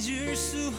잊을 수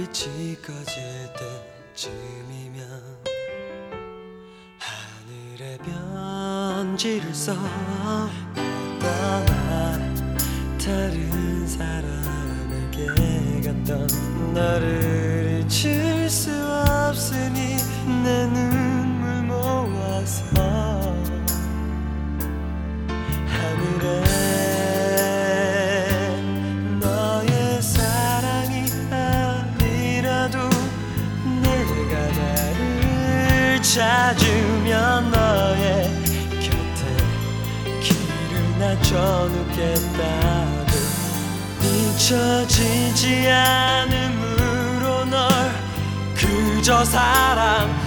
빛이 꺼질 때쯤이면 하늘에 변지를 써 떠나 다른 사람에게 갔던 너를 잊을 수 없으니 내 눈. 잊혀지지 않음으로 널 그저 사랑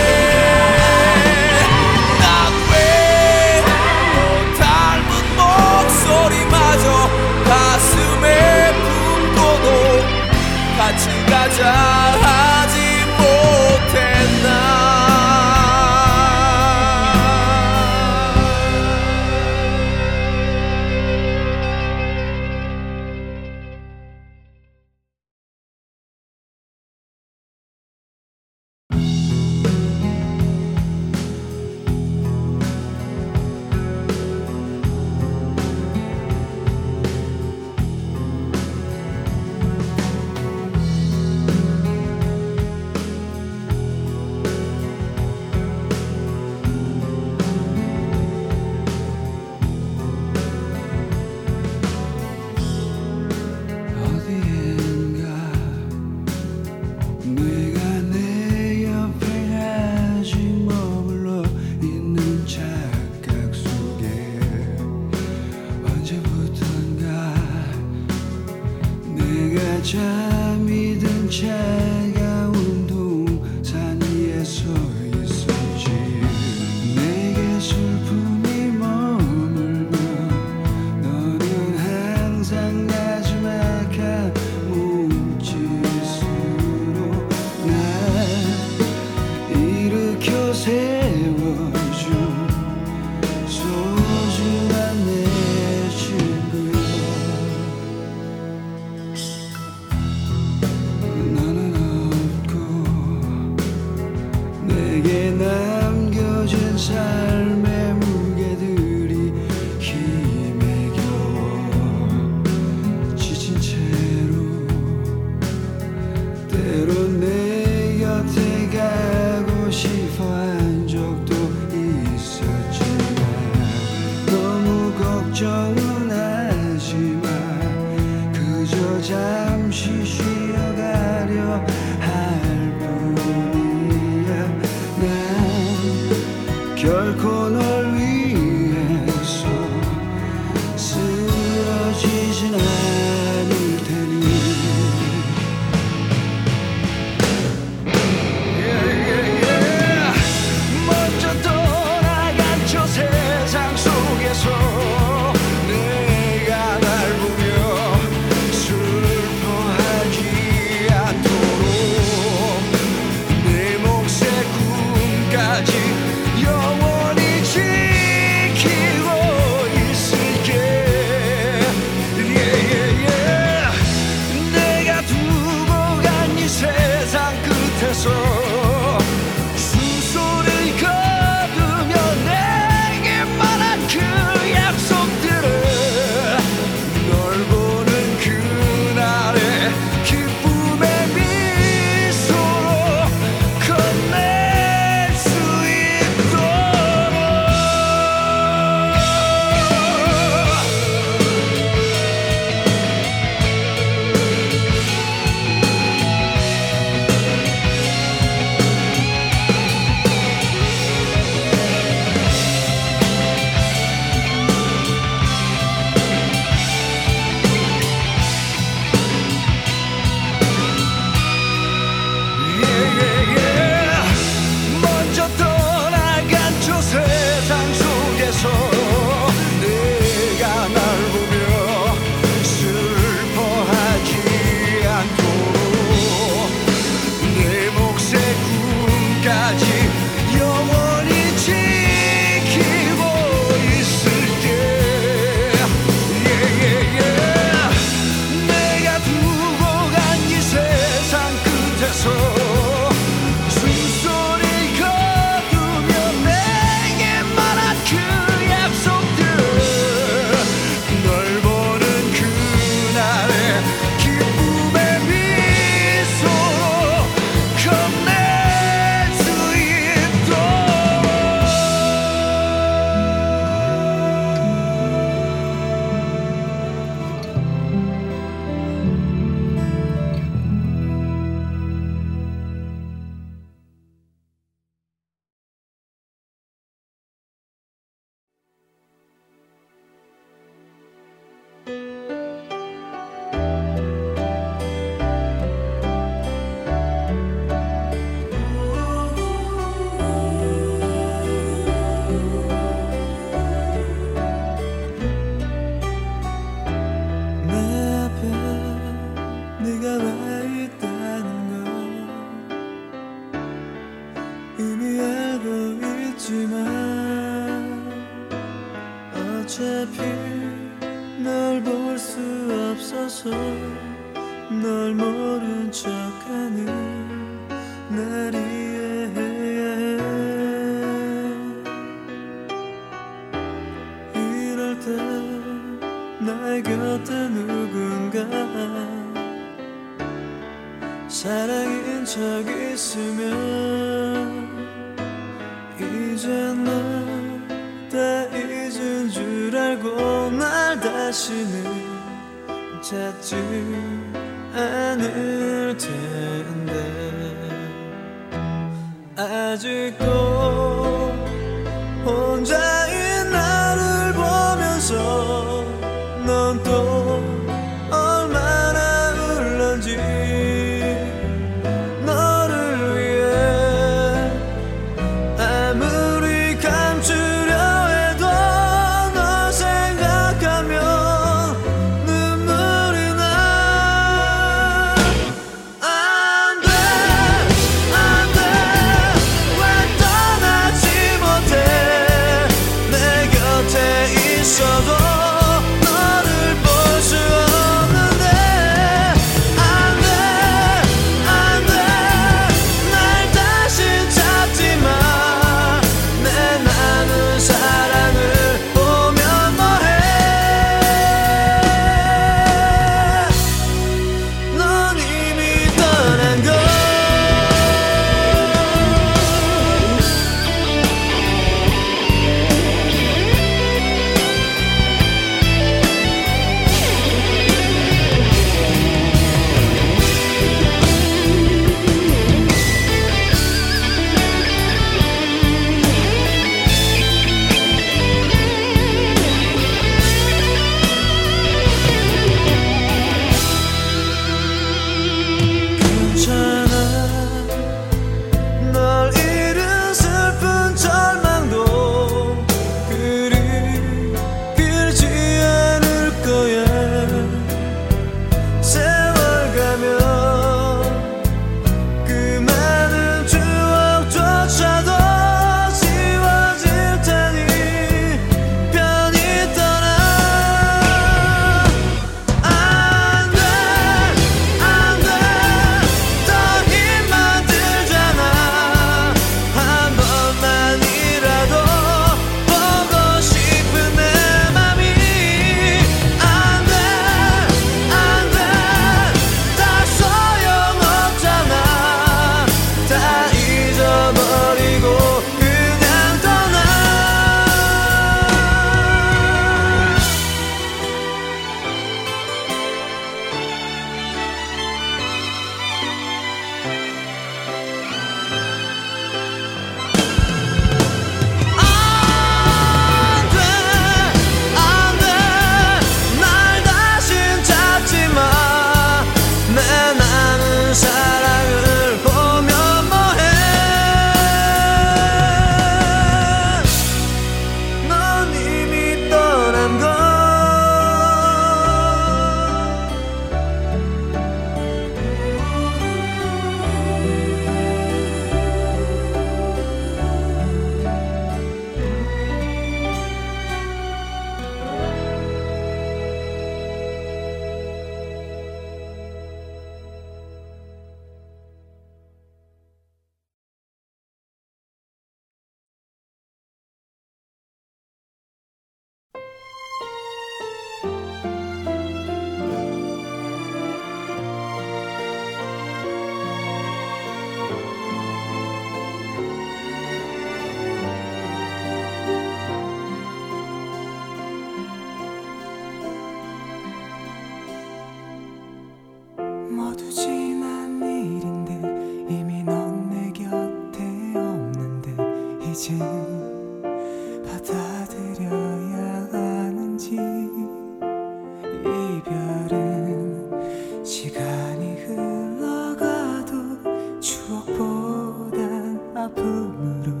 추억보단 아픔으로